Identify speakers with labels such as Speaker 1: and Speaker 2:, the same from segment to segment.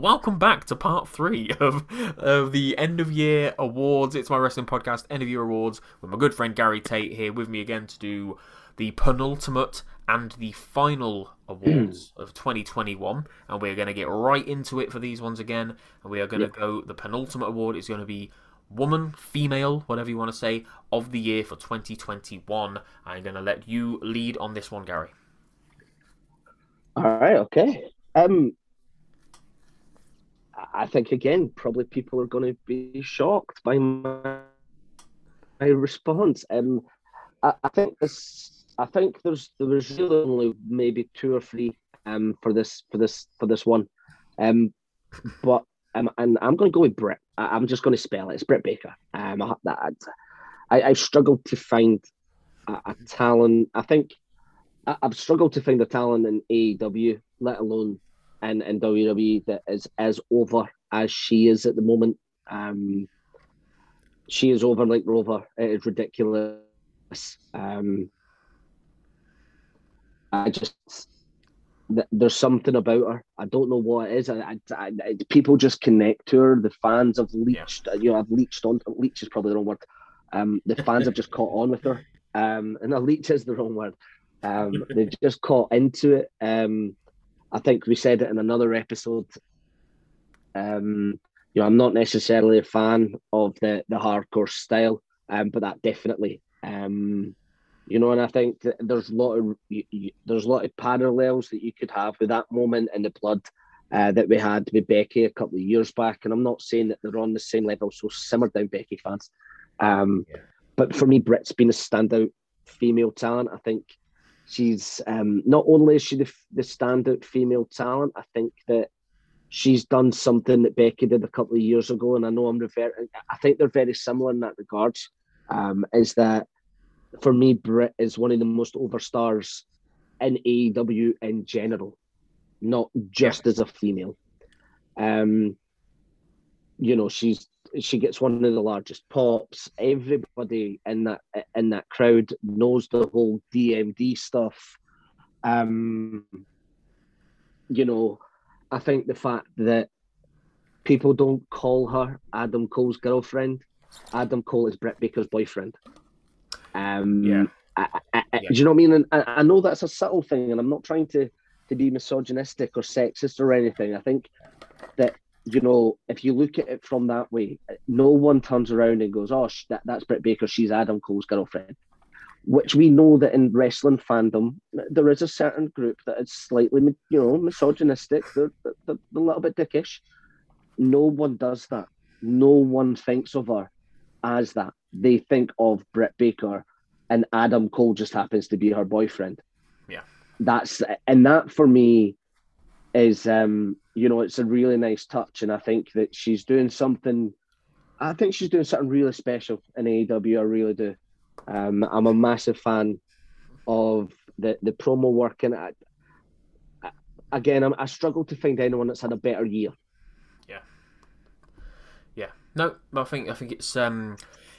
Speaker 1: welcome back to part three of, of the end of year awards. It's my wrestling podcast, end of year awards, with my good friend Gary Tate here with me again to do the penultimate and the final awards of 2021. And we're going to get right into it for these ones again. And we are going to
Speaker 2: Yep.
Speaker 1: go, the penultimate award is going to be woman, female, whatever you want to say, of the year for 2021. I'm going to let you lead on this one, Gary.
Speaker 2: All right, okay. Um, I- think again, probably people are going to be shocked by my, my response. Um, I, I think this. I think there's there was really only maybe two or three um for this for this for this one, um, but um, and I'm going to go with Britt. I, I'm just going to spell it. It's Britt Baker. Um, I, I've struggled to find a, a talent. I think I, I've struggled to find a talent in AEW, let alone in, in WWE, that is as over as she is at the moment. Um, she is over like Rover. It is ridiculous. Um, I just there's something about her. I don't know what it is. I, I, I, people just connect to her. The fans have leached. You know, I've leached on. Leech is probably the wrong word. Um, the fans have just caught on with her. Um, and a leech is the wrong word. Um, they've just caught into it. Um, I think we said it in another episode. Um, you know, I'm not necessarily a fan of the the hardcore style, um, but that definitely, um, you know, and I think there's a lot of you, you, there's a lot of parallels that you could have with that moment in the blood uh, that we had with Becky a couple of years back, and I'm not saying that they're on the same level. So simmer down, Becky fans. Um,
Speaker 1: Yeah.
Speaker 2: But for me, Britt's been a standout female talent. I think she's um, not only is she the, the standout female talent, I think that she's done something that Becky did a couple of years ago, and I know I'm referring. I think they're very similar in that regards. Um, is that for me, Britt is one of the most overstars in AEW in general, not just as a female. Um, you know, she's she gets one of the largest pops. Everybody in that in that crowd knows the whole DMD stuff. Um, you know, I think the fact that people don't call her Adam Cole's girlfriend, Adam Cole is Britt Baker's boyfriend. Um,
Speaker 1: Yeah.
Speaker 2: I, I, I,
Speaker 1: Yeah.
Speaker 2: Do you know what I mean? And I, I know that's a subtle thing, and I'm not trying to to be misogynistic or sexist or anything. I think that you know, if you look at it from that way, no one turns around and goes, "Oh, sh- that, that's Britt Baker. She's Adam Cole's girlfriend." Which we know that in wrestling fandom, there is a certain group that is slightly, you know, misogynistic. They're, they're, they're a little bit dickish. No one does that. No one thinks of her as that. They think of Britt Baker, and Adam Cole just happens to be her boyfriend.
Speaker 1: Yeah.
Speaker 2: That's and that for me is um you know it's a really nice touch and I think that she's doing something I think she's doing something really special in AEW I really do um I'm a massive fan of the the promo work and I, I, again I'm, I struggle to find anyone that's had a better year
Speaker 1: Yeah. Yeah. No, I think I think it's um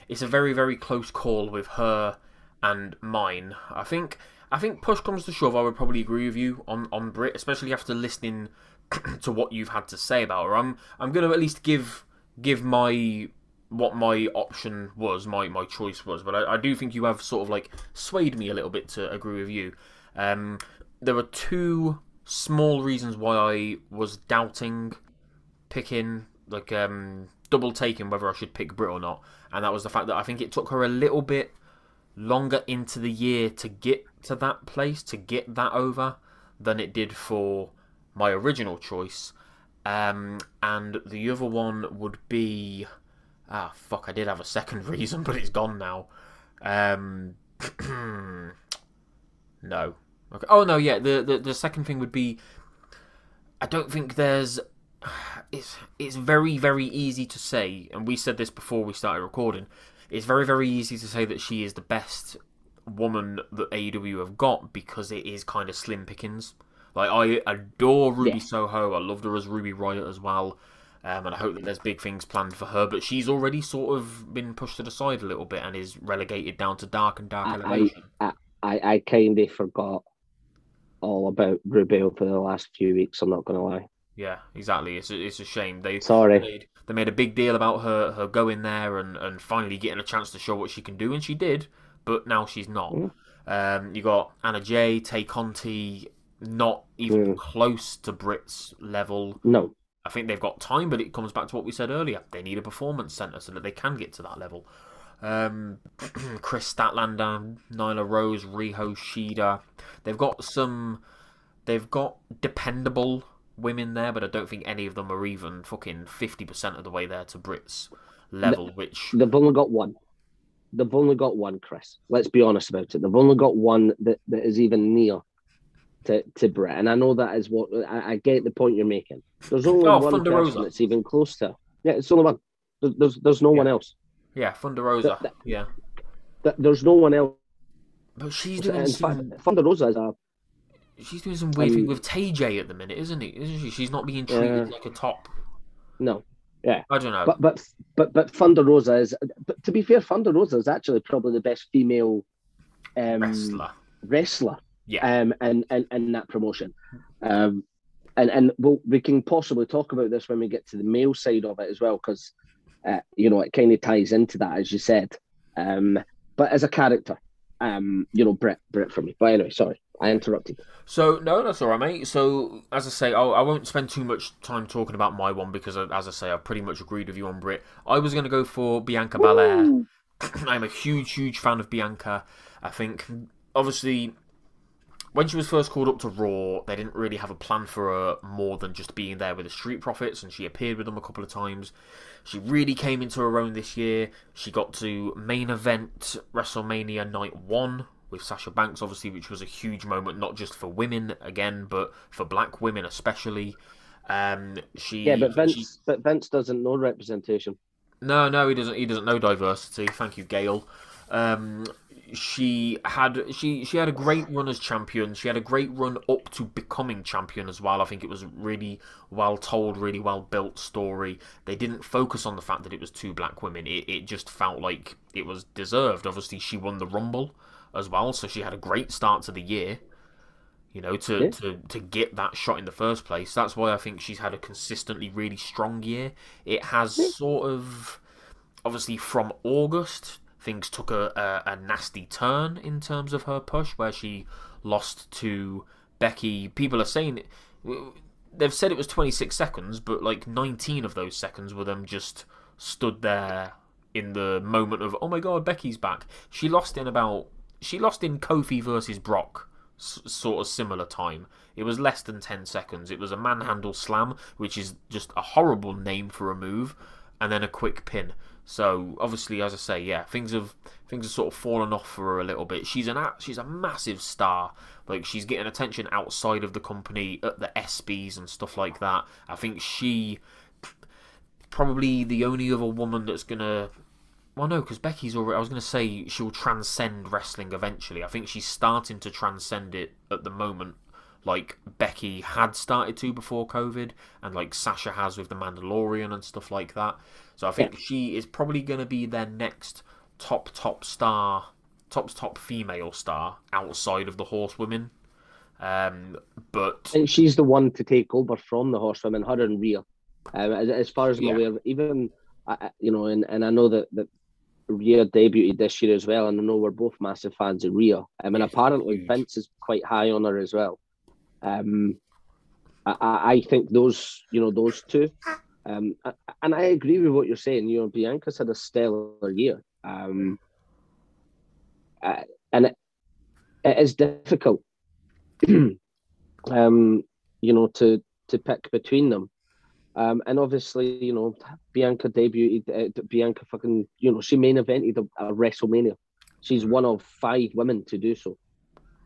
Speaker 1: it's a very very close call with her and mine. I think I think push comes to shove, I would probably agree with you on on Britt, especially after listening to what you've had to say about her. I'm I'm going to at least give give my what my option was, my my choice was, but I, I do think you have sort of like swayed me a little bit to agree with you. Um, there were two small reasons why I was doubting picking like um double taking whether I should pick Britt or not, and that was the fact that I think it took her a little bit longer into the year to get to that place to get that over than it did for my original choice. Um, and the other one would be ah fuck I did have a second reason but it's gone now. Um, no. Okay. Oh no, yeah. The, the the second thing would be I don't think there's it's it's very very easy to say, and we said this before we started recording. It's very very easy to say that she is the best woman that AEW have got because it is kind of slim pickings. Like I adore Ruby
Speaker 2: Yeah.
Speaker 1: Soho. I loved her as Ruby Riot as well. Um, and I hope that there's big things planned for her, but she's already sort of been pushed to the side a little bit and is relegated down to dark and dark
Speaker 2: I-
Speaker 1: elevation.
Speaker 2: I I, I kind of forgot all about Ruby over the last few weeks. I'm not going to lie.
Speaker 1: Yeah, exactly. It's a, it's a shame. They
Speaker 2: Sorry.
Speaker 1: made, they made a big deal about her her going there and, and finally getting a chance to show what she can do, and she did. But now she's not.
Speaker 2: Mm.
Speaker 1: Um, you got Anna Jay, Tay Conti, not even
Speaker 2: Mm.
Speaker 1: close to Britt's level.
Speaker 2: No.
Speaker 1: I think they've got time, but it comes back to what we said earlier. They need a performance center so that they can get to that level. Um, Kris Statlander, Nyla Rose, Riho Shida. They've got some. They've got dependable women there, but I don't think any of them are even fucking fifty percent of the way there to Britt's level. Which
Speaker 2: They've only got one. They've only got one, Chris. Let's be honest about it. They've only got one that, that is even near to, to Britt. And I know that is what I, I get the point you're making. There's only
Speaker 1: Oh,
Speaker 2: one
Speaker 1: Thunder
Speaker 2: person
Speaker 1: Rosa.
Speaker 2: that's even close to. Yeah, it's only one. There's there's, no
Speaker 1: Yeah.
Speaker 2: one else.
Speaker 1: yeah, Thunder Rosa,
Speaker 2: Th-
Speaker 1: yeah,
Speaker 2: Th- There's no one else.
Speaker 1: but she's doing
Speaker 2: In
Speaker 1: some.
Speaker 2: fact, Thunder Rosa is a
Speaker 1: She's doing some weird thing
Speaker 2: Um,
Speaker 1: with TJ at the minute, isn't it? Isn't she? She's not being treated
Speaker 2: Yeah.
Speaker 1: like a top.
Speaker 2: no. Yeah.
Speaker 1: I don't know.
Speaker 2: But but but but Thunder Rosa is. But to be fair, Thunder Rosa is actually probably the best female um,
Speaker 1: Wrestler.
Speaker 2: wrestler
Speaker 1: Yeah.
Speaker 2: um, and, and, and that promotion. Um, and and we'll, we can possibly talk about this when we get to the male side of it as well, because, uh, you know, it kind of ties into that, as you said. Um, but as a character, um, you know, Britt, Britt for me. But anyway, sorry, I interrupted.
Speaker 1: So no, that's all right, mate. So as I say, I'll, I won't spend too much time talking about my one because, uh, as I say, I pretty much agreed with you on Britt. I was going to go for Bianca Belair. I'm a huge, huge fan of Bianca. I think, obviously, when she was first called up to Raw, they didn't really have a plan for her more than just being there with the Street Profits, and she appeared with them a couple of times. She really came into her own this year. She got to main event WrestleMania Night 1 with Sasha Banks, obviously, which was a huge moment, not just for women, again, but for black women especially. Um, she,
Speaker 2: Yeah, but Vince,
Speaker 1: she-
Speaker 2: but Vince doesn't know representation.
Speaker 1: no, no, he doesn't. He doesn't know diversity. Thank you, Gail. Um, she had she she had a great run as champion. She had a great run up to becoming champion as well. I think it was really well told, really well built story. They didn't focus on the fact that it was two black women. It it just felt like it was deserved. Obviously, she won the Rumble as well, so she had a great start to the year. You know, to,
Speaker 2: Yeah.
Speaker 1: to, to get that shot in the first place. That's why I think she's had a consistently really strong year. It has
Speaker 2: Yeah.
Speaker 1: sort of obviously from August things took a, a, a nasty turn in terms of her push where she lost to Becky. People are saying they've said it was 26 seconds, but like 19 of those seconds were them just stood there in the moment of oh my god, Becky's back. She lost in about she lost in Kofi versus Brock s- sort of similar time. It was less than 10 seconds. It was a manhandle slam, which is just a horrible name for a move, and then a quick pin. So obviously, as I say, yeah, things have things have sort of fallen off for her a little bit. She's an she's a massive star. Like she's getting attention outside of the company at the ESPYs and stuff like that. I think she probably the only other woman that's gonna. Well, no, because Becky's already. I was gonna say she'll transcend wrestling eventually. I think she's starting to transcend it at the moment. Like Becky had started to before COVID, and like Sasha has with the Mandalorian and stuff like that. So I think she is probably going to be their next top top star, top top female star outside of the Horsewomen. Um, but
Speaker 2: I think she's the one to take over from the horsewomen, her and Rhea. Um, as, as far as I'm
Speaker 1: Yeah.
Speaker 2: aware, even I- you know, and, and I know that that Rhea debuted this year as well, and I know we're both massive fans of Rhea. I mean,
Speaker 1: Yeah,
Speaker 2: apparently. Vince is quite high on her as well. Um, I, I think those, you know, those two. Um, and I agree with what you're saying. You know, Bianca's had a stellar year. Um, uh, and it, it is difficult, um, you know, to to pick between them. Um, and obviously, you know, Bianca debuted. Uh, Bianca fucking, you know, she main evented a, a WrestleMania. She's one of five women to do so.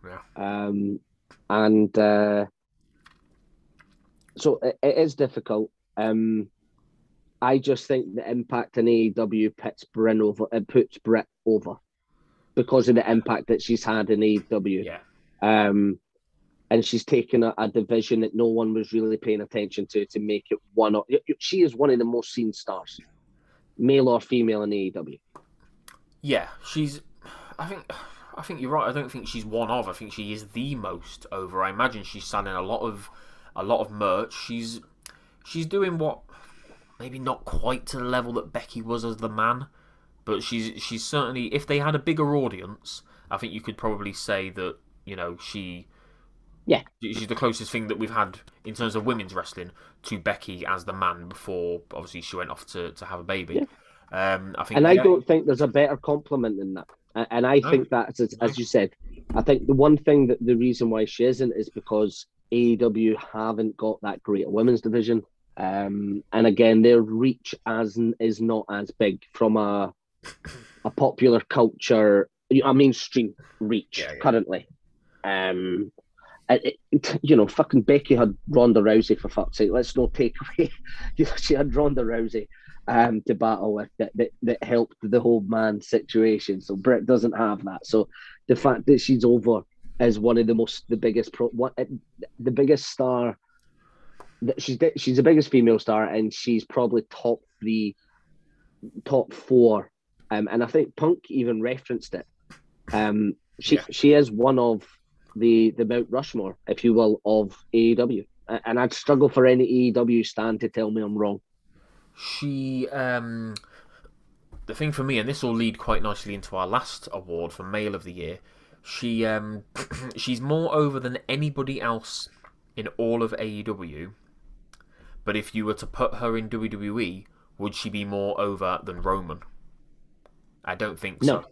Speaker 1: Yeah.
Speaker 2: Um, and uh, so it, it is difficult. Um, I just think the impact in AEW puts Bryn over. It puts Britt over because of the impact that she's had in AEW.
Speaker 1: yeah,
Speaker 2: Um, and she's taken a, a division that no one was really paying attention to to make it one of. She is one of the most seen stars, male or female in AEW.
Speaker 1: yeah, she's. I think. I think you're right. I don't think she's one of. I think she is the most over. I imagine she's selling a lot of, a lot of merch. She's she's doing what maybe not quite to the level that Becky was as the man, but she's she's certainly if they had a bigger audience, I think you could probably say that you know she
Speaker 2: yeah
Speaker 1: she's the closest thing that we've had in terms of women's wrestling to Becky as the man before obviously she went off to, to have a baby.
Speaker 2: Yeah.
Speaker 1: Um, I think,
Speaker 2: and I
Speaker 1: yeah,
Speaker 2: don't think there's a better compliment than that. And I think that, as, as you said, I think the one thing that the reason why she isn't is because AEW haven't got that great women's division. Um, and again, their reach as is not as big from a a popular culture, a mainstream reach
Speaker 1: Yeah, yeah.
Speaker 2: currently. Um, it, it- you know, fucking Becky had Ronda Rousey for fuck's sake. Let's not take away. You know, she had Ronda Rousey um, to battle with that, that that helped the whole man situation. So Britt doesn't have that. So the fact that she's over is one of the most the biggest pro what the biggest star. that She's the- she's the biggest female star, and she's probably top three, top four. Um, and I think Punk even referenced it. Um, she
Speaker 1: Yeah.
Speaker 2: she is one of the the Mount Rushmore, if you will, of AEW. And I'd struggle for any AEW stan to tell me I'm wrong.
Speaker 1: She um the thing for me and this will lead quite nicely into our last award for male of the year she um she's more over than anybody else in all of AEW but if you were to put her in WWE would she be more over than Roman I don't think so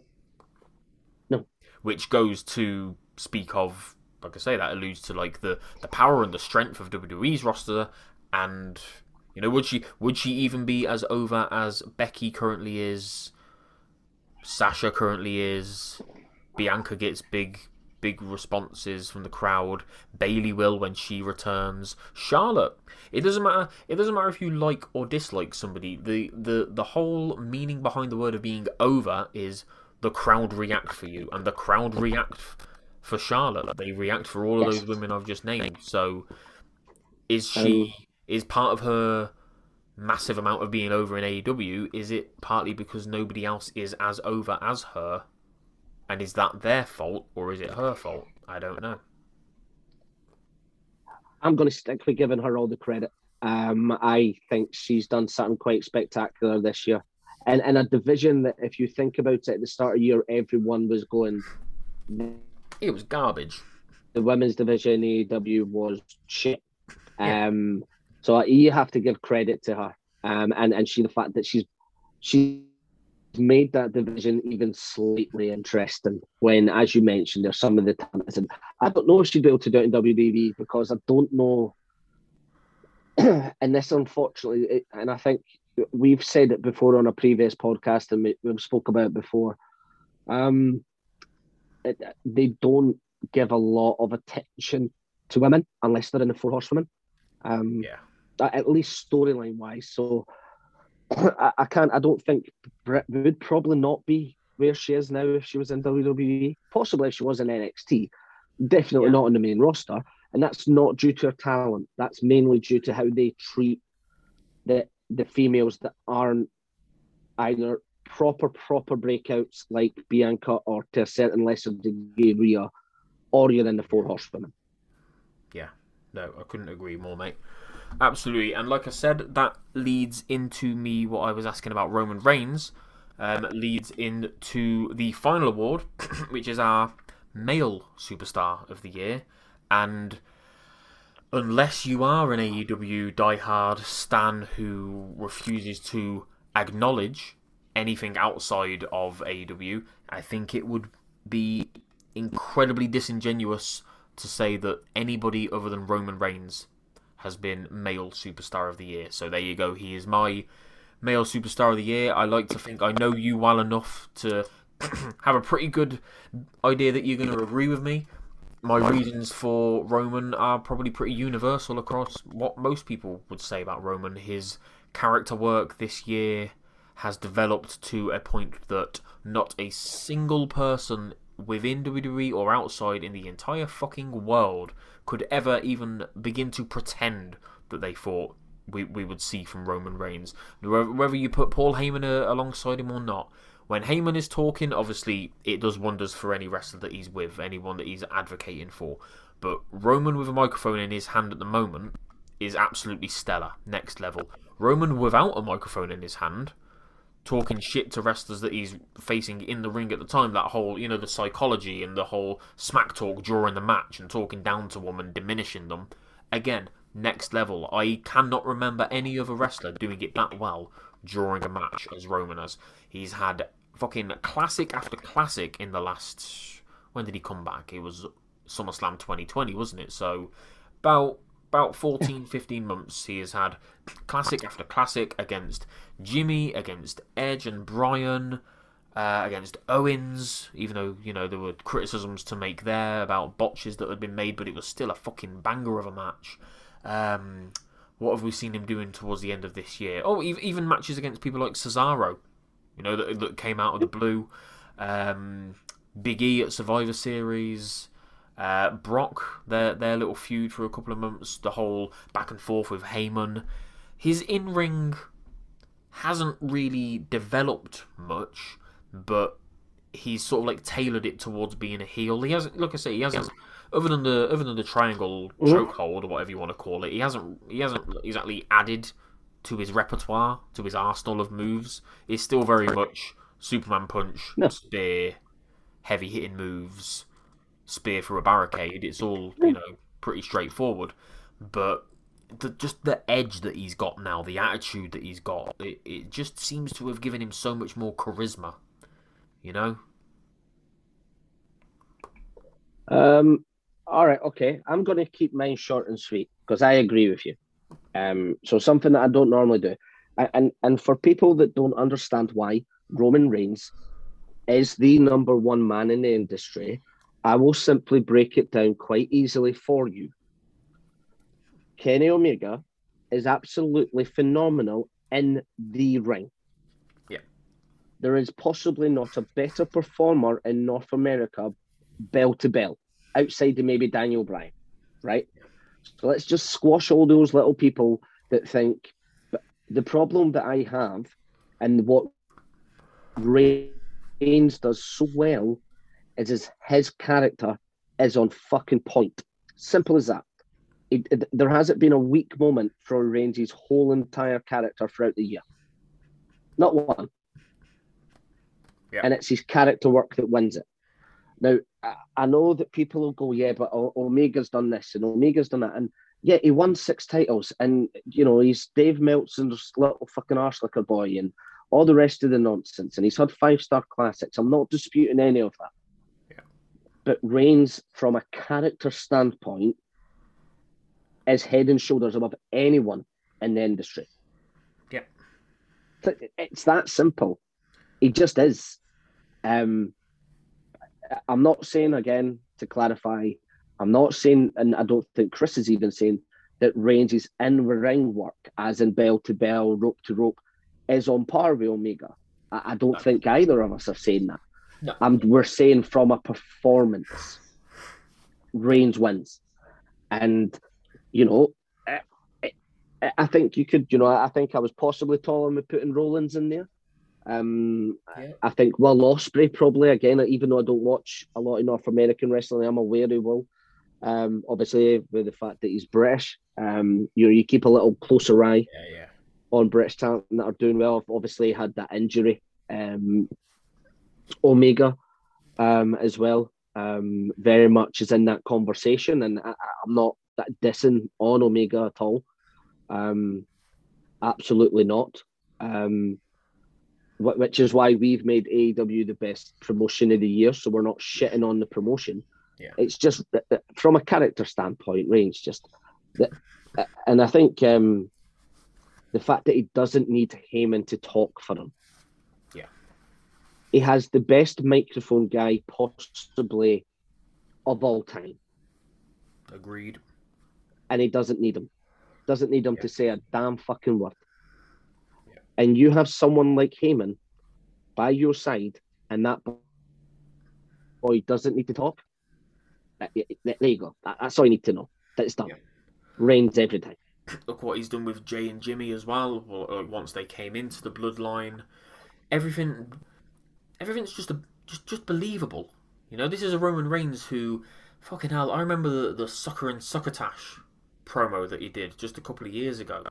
Speaker 2: No. No.
Speaker 1: which goes to speak of like I say that alludes to like the the power and the strength of WWE's roster and you know would she would she even be as over as Becky currently is Sasha currently is Bianca gets big big responses from the crowd Bayley will when she returns Charlotte. It doesn't matter it doesn't matter if you like or dislike somebody. The the the whole meaning behind the word of being over is the crowd react for you and the crowd react for Charlotte. They react for all of
Speaker 2: Yes.
Speaker 1: those women I've just named. So is she is part of her massive amount of being over in AEW is it partly because nobody else is as over as her and is that their fault or is it her fault I don't know
Speaker 2: I'm going to stick with giving her all the credit. Um, I think she's done something quite spectacular this year. And in a division that, if you think about it, at the start of the year, everyone was going,
Speaker 1: it was garbage
Speaker 2: the women's division, in AEW was shit.
Speaker 1: Yeah.
Speaker 2: Um, so you have to give credit to her. Um, and, and she, the fact that she's, she's made that division even slightly interesting when, as you mentioned, there's some of the talent. I I don't know if she'd be able to do it in WWE because I don't know. and this, unfortunately, it, and I think we've said it before on a previous podcast, and we, we've spoke about it before. Um, it, they don't give a lot of attention to women unless they're in the Four Horsewomen. Um,
Speaker 1: yeah
Speaker 2: Uh, at least storyline wise. So I, I can't. I don't think Britt would probably not be where she is now if she was in WWE. Possibly if she was in NXT. Definitely
Speaker 1: Yeah.
Speaker 2: not in the main roster. And that's not due to her talent. That's mainly due to how they treat the the females that aren't either proper proper breakouts like Bianca or to a certain lesser degree Rhea, or you're in the Four Horsewomen.
Speaker 1: Yeah, no, I couldn't agree more, mate. Absolutely. And like I said, that leads into me what I was asking about Roman Reigns. Um, leads into the final award, which is our male superstar of the year. And unless you are an AEW diehard stan who refuses to acknowledge anything outside of AEW, I think it would be incredibly disingenuous to say that anybody other than Roman Reigns has been male superstar of the year. So there you go. He is my male superstar of the year. I like to think I know you well enough to have a pretty good idea that you're going to agree with me. My reasons for Roman are probably pretty universal across what most people would say about Roman. His character work this year has developed to a point that not a single person within WWE or outside in the entire fucking world could ever even begin to pretend that they thought we, we would see from Roman Reigns. Whether you put Paul Heyman uh, alongside him or not, when Heyman is talking, obviously it does wonders for any wrestler that he's with, anyone that he's advocating for. But Roman with a microphone in his hand at the moment is absolutely stellar, next level. Roman without a microphone in his hand, talking shit to wrestlers that he's facing in the ring at the time. That whole, you know, the psychology and the whole smack talk during the match and talking down to them and diminishing them. Again, next level. I cannot remember any other wrestler doing it that well during a match as Roman has. He's had fucking classic after classic in the last. When did he come back? It was SummerSlam 2020, wasn't it? So about about 14, 15 months, he has had classic after classic against Jimmy, against Edge and Bryan, uh, against Owens, even though, you know, there were criticisms to make there about botches that had been made, but it was still a fucking banger of a match. Um, what have we seen him doing towards the end of this year? Oh, even matches against people like Cesaro, you know, that, that came out of the blue. Um, Big E at Survivor Series. Uh, Brock, their their little feud for a couple of months, the whole back and forth with Heyman. His in ring hasn't really developed much, but he's sort of like tailored it towards being a heel. He hasn't, like I say, he hasn't. Other than the other than the triangle chokehold or whatever you want to call it, he hasn't he hasn't exactly added to his repertoire, to his arsenal of moves. It's still very much Superman punch, no. spear, heavy hitting moves, spear through a barricade. It's all you know pretty straightforward, but the, just the edge that he's got now, the attitude that he's got, it, it just seems to have given him so much more charisma. You know.
Speaker 2: Um. All right. Okay. I'm going to keep mine short and sweet because I agree with you. Um. So something that I don't normally do, and and for people that don't understand why Roman Reigns is the number one man in the industry, I will simply break it down quite easily for you. Kenny Omega is absolutely phenomenal in the ring.
Speaker 1: Yeah.
Speaker 2: There is possibly not a better performer in North America, bell to bell, outside of maybe Daniel Bryan, right? So let's just squash all those little people that think. But the problem that I have, and what Reigns does so well is his, his character is on fucking point. Simple as that. It, it, there hasn't been a weak moment for Reigns' whole entire character throughout the year. Not one. Yeah. And it's his character work that wins it. Now, I, I know that people will go, yeah, but o- Omega's done this and Omega's done that. And yeah, he won six titles. And, you know, he's Dave Meltzer's little fucking arse boy and all the rest of the nonsense. And he's had five star classics. I'm not disputing any of that but Reigns, from a character standpoint, is head and shoulders above anyone in the industry.
Speaker 1: Yeah.
Speaker 2: It's that simple. He just is. Um, I'm not saying, again, to clarify, I'm not saying, and I don't think Chris is even saying, that Reigns' in ring work, as in bell to bell, rope to rope, is on par with Omega. I, I don't think either of us are saying that. No. And we're saying from a performance, Reigns wins. And, you know, I, I, think you could, you know, I think I was possibly taller with putting Rollins in there. Um, yeah. I think Will Ospreay probably again, even though I don't watch a lot of North American wrestling, I'm aware he will. Um, obviously with the fact that he's British, um, you know, you keep a little closer eye
Speaker 1: yeah, yeah.
Speaker 2: on British talent that are doing well. I've obviously had that injury um, Omega um, as well. Um, very much is in that conversation, and I, am not that dissing on Omega at all. Um, absolutely not. Um, which is why we've made AEW the best promotion of the year. So we're not shitting on the promotion.
Speaker 1: Yeah.
Speaker 2: It's just from a character standpoint, Reigns just that, and I think um, the fact that he doesn't need Heyman to talk for him he has the best microphone guy possibly of all time.
Speaker 1: Agreed.
Speaker 2: And he doesn't need him. Doesn't need him yeah. to say a damn fucking word.
Speaker 1: Yeah.
Speaker 2: And you have someone like Heyman by your side, and that boy doesn't need to talk. Uh, there you go. That's all you need to know. That's done. Yeah. Reigns every time.
Speaker 1: Look what he's done with Jey and Jimmy as well. Once they came into the bloodline, everything everything's just a, just just believable. You know, this is a Roman Reigns who, fucking hell, I remember the, the Sufferin' Succotash promo that he did just a couple of years ago.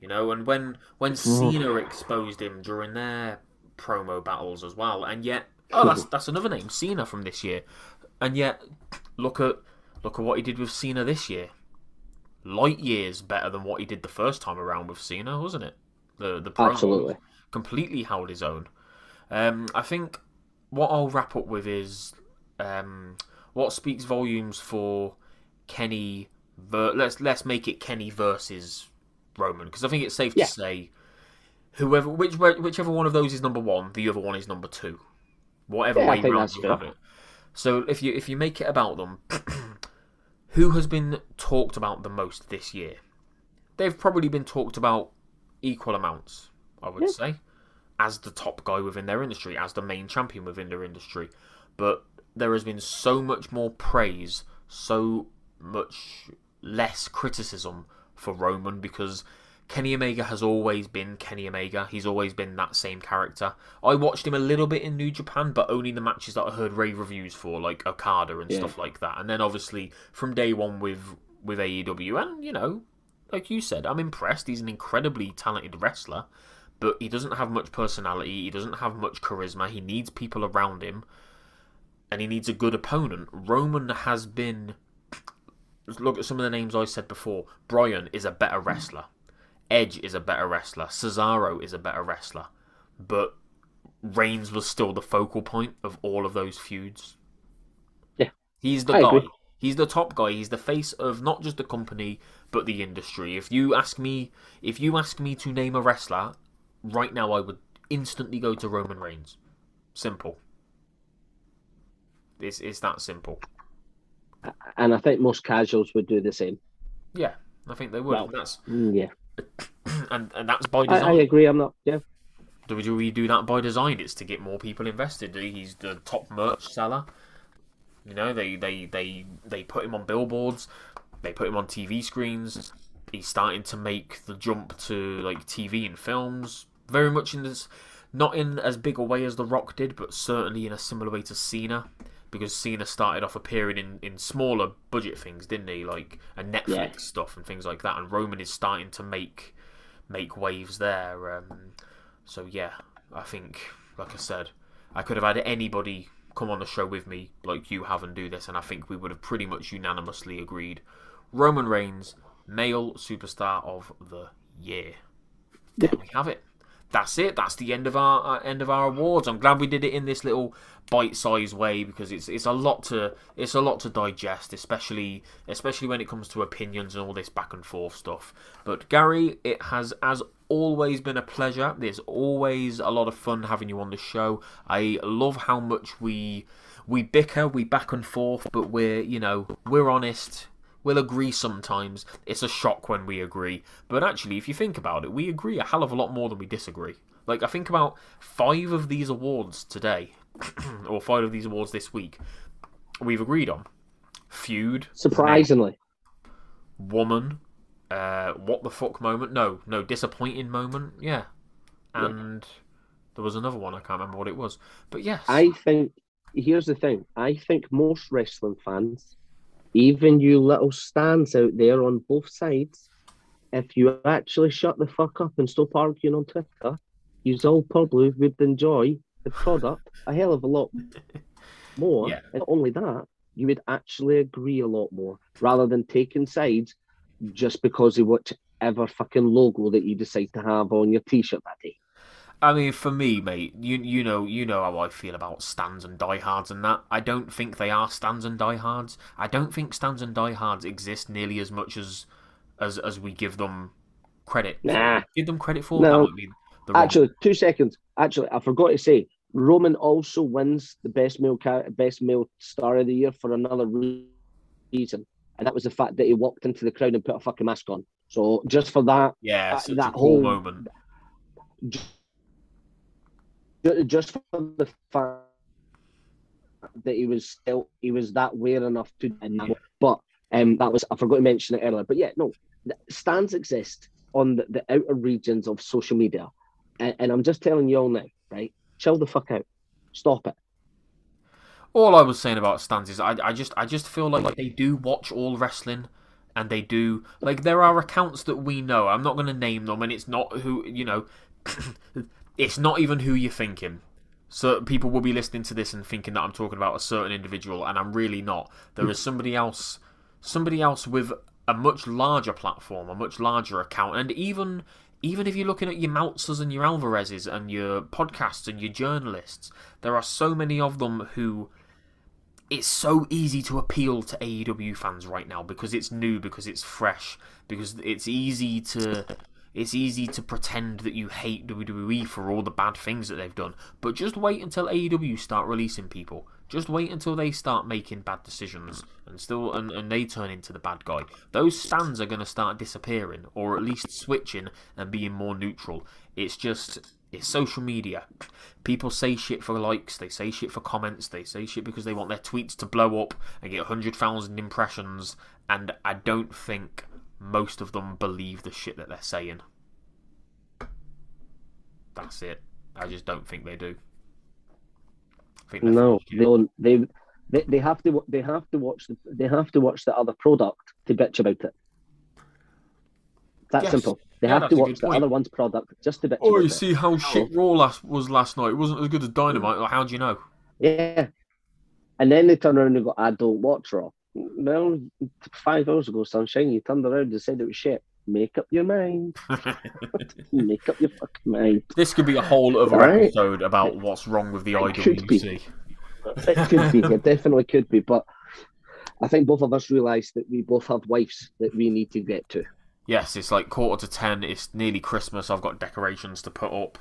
Speaker 1: You know, and when when Cena exposed him during their promo battles as well, and yet oh that's that's another name, Cena from this year. And yet look at look at what he did with Cena this year. Light years better than what he did the first time around with Cena, wasn't it? The the promo
Speaker 2: Absolutely.
Speaker 1: completely held his own. Um, I think what I'll wrap up with is um, what speaks volumes for Kenny. Ver- let's let's make it Kenny versus Roman because I think it's safe
Speaker 2: Yeah.
Speaker 1: to say whoever which whichever one of those is number one, the other one is number two. Whatever
Speaker 2: Yeah,
Speaker 1: way round you have it. So if you if you make it about them, who has been talked about the most this year? They've probably been talked about equal amounts, I would
Speaker 2: Yeah.
Speaker 1: say, as the top guy within their industry, as the main champion within their industry. But there has been so much more praise, so much less criticism for Roman because Kenny Omega has always been Kenny Omega. He's always been that same character. I watched him a little bit in New Japan, but only the matches that I heard rave reviews for, like Okada and
Speaker 2: Yeah.
Speaker 1: stuff like that. And then obviously from day one with with AEW, and you know, like you said, I'm impressed. He's an incredibly talented wrestler, but he doesn't have much personality. He doesn't have much charisma. He needs people around him, and he needs a good opponent. Roman has been. Look at some of the names I said before. Bryan is a better wrestler. Edge is a better wrestler. Cesaro is a better wrestler. But Reigns was still the focal point of all of those feuds.
Speaker 2: Yeah.
Speaker 1: He's the
Speaker 2: I
Speaker 1: guy.
Speaker 2: agree.
Speaker 1: He's the top guy. He's the face of not just the company but the industry. If you ask me, if you ask me to name a wrestler right now, I would instantly go to Roman Reigns. Simple. It's it's that simple.
Speaker 2: And I think most casuals would do the same.
Speaker 1: Yeah, I think they would.
Speaker 2: Well,
Speaker 1: that's
Speaker 2: Mm, Yeah.
Speaker 1: and and that's by
Speaker 2: I,
Speaker 1: design.
Speaker 2: I agree. I'm not. Yeah.
Speaker 1: Do we do that by design? It's to get more people invested. He's the top merch seller. You know, they they they they put him on billboards. They put him on TV screens. He's starting to make the jump to like TV and films. Very much in this, not in as big a way as The Rock did, but certainly in a similar way to Cena. Because Cena started off appearing in, in smaller budget things, didn't he? Like a Netflix
Speaker 2: Yeah.
Speaker 1: stuff and things like that. And Roman is starting to make make waves there. Um, so yeah, I think, like I said, I could have had anybody come on the show with me, like you have, and do this, and I think we would have pretty much unanimously agreed. Roman Reigns, male superstar of the year. There we have it. That's it. That's the end of our uh, end of our awards. I'm glad we did it in this little bite-sized way because it's it's a lot to it's a lot to digest, especially especially when it comes to opinions and all this back and forth stuff. But Gary, it has as always been a pleasure. There's always a lot of fun having you on the show. I love how much we we bicker, we back and forth, but we're you know we're honest. We'll agree sometimes. It's a shock when we agree. But actually, if you think about it, we agree a hell of a lot more than we disagree. Like, I think about five of these awards today, or five of these awards this week, we've agreed on. Feud.
Speaker 2: Surprisingly.
Speaker 1: Woman. Uh, what the fuck moment? No, no, disappointing moment. Yeah. And there was another one, I can't remember what it was. But yes.
Speaker 2: I think here's the thing. I think most wrestling fans, even you little stans out there on both sides, if you actually shut the fuck up and stop arguing on Twitter, you all probably would enjoy the product a hell of a lot more.
Speaker 1: Yeah.
Speaker 2: And not only that, you would actually agree a lot more rather than taking sides just because of whatever fucking logo that you decide to have on your t-shirt that day.
Speaker 1: I mean, for me, mate, you you know you know how I feel about stans and diehards and that. I don't think they are stans and diehards. I don't think stans and diehards exist nearly as much as as as we give them credit.
Speaker 2: Nah.
Speaker 1: Give them credit for.
Speaker 2: No.
Speaker 1: That would be the wrong.
Speaker 2: Actually, two seconds. Actually, I forgot to say, Roman also wins the best male best male star of the year for another reason, and that was the fact that he walked into the crowd and put a fucking mask on. So just for that,
Speaker 1: yeah,
Speaker 2: uh, that
Speaker 1: cool
Speaker 2: whole-
Speaker 1: moment.
Speaker 2: ju- just for the fact that he was still he was that aware enough to, but um, that was I forgot to mention it earlier. But yeah, no, stans exist on the, the outer regions of social media, and, and I'm just telling you all now, right? Chill the fuck out, stop it.
Speaker 1: All I was saying about stans is I, I just I just feel like they do watch all wrestling. and they do like there are accounts that we know. I'm not going to name them, and it's not who you know. It's not even who you're thinking. So people will be listening to this and thinking that I'm talking about a certain individual, and I'm really not. There is somebody else, somebody else with a much larger platform, a much larger account, and even even if you're looking at your Meltzers and your Alvarezes and your podcasts and your journalists, there are so many of them who it's so easy to appeal to AEW fans right now because it's new, because it's fresh, because it's easy to it's easy to pretend that you hate WWE for all the bad things that they've done. But just wait until AEW start releasing people. Just wait until they start making bad decisions and still and, and they turn into the bad guy. Those stans are going to start disappearing or at least switching and being more neutral. It's just it's social media. People say shit for likes, they say shit for comments, they say shit because they want their tweets to blow up and get 100,000 impressions and I don't think most of them believe the shit that they're saying. That's it. I just don't think they do.
Speaker 2: no, they don't. They, they they have to they have to watch the they have to watch the other product to bitch about it. That yes. simple. They yeah, have to watch the point. other one's product just to bitch.
Speaker 1: Oh, you see how shit Raw last was last night. It wasn't as good as Dynamite. Like, how do you know?
Speaker 2: Yeah, and then they turn around and go, "I don't watch Raw." Well, five hours ago, sunshine, you turned around and said it was shit. Make up your mind. Make up your fucking mind.
Speaker 1: This could be a whole other right? episode about what's wrong with the it IWC.
Speaker 2: It could be. It definitely could be. But I think both of us realise that we both have wives that we need to get to.
Speaker 1: Yes, it's like quarter to ten. It's nearly Christmas. I've got decorations to put up.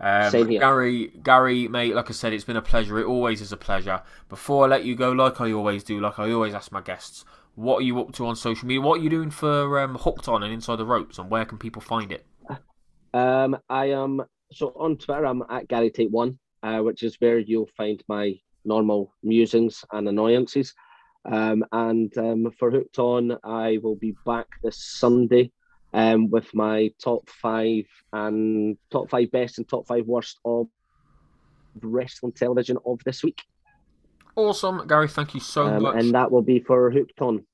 Speaker 1: Um, Same here. Gary, Gary, mate, like I said, it's been a pleasure. It always is a pleasure. Before I let you go, like I always do, like I always ask my guests, what are you up to on social media? What are you doing for um, Hooked On and Inside the Ropes, and where can people find it?
Speaker 2: Um, I am so on Twitter. I'm at Gary Tate One, uh, which is where you'll find my normal musings and annoyances. Um, and um, for Hooked On, I will be back this Sunday um, with my top five and top five best and top five worst of wrestling television of this week.
Speaker 1: Awesome, Gary. Thank you so um, much.
Speaker 2: And that will be for Hooked On.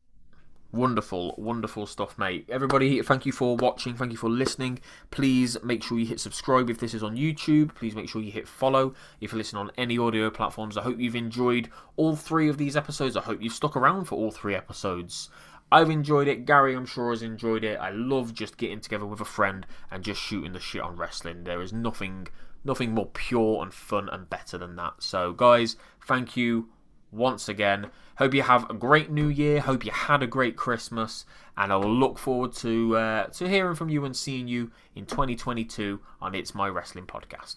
Speaker 1: Wonderful, wonderful stuff, mate. Everybody, thank you for watching. Thank you for listening. Please make sure you hit subscribe if this is on YouTube. Please make sure you hit follow if you listen on any audio platforms. I hope you've enjoyed all three of these episodes. I hope you've stuck around for all three episodes. I've enjoyed it. Gary, I'm sure, has enjoyed it. I love just getting together with a friend and just shooting the shit on wrestling. There is nothing, nothing more pure and fun and better than that. So, guys, thank you once again. Hope you have a great New Year. Hope you had a great Christmas, and I will look forward to uh, to hearing from you and seeing you in 2022 on It's My Wrestling podcast.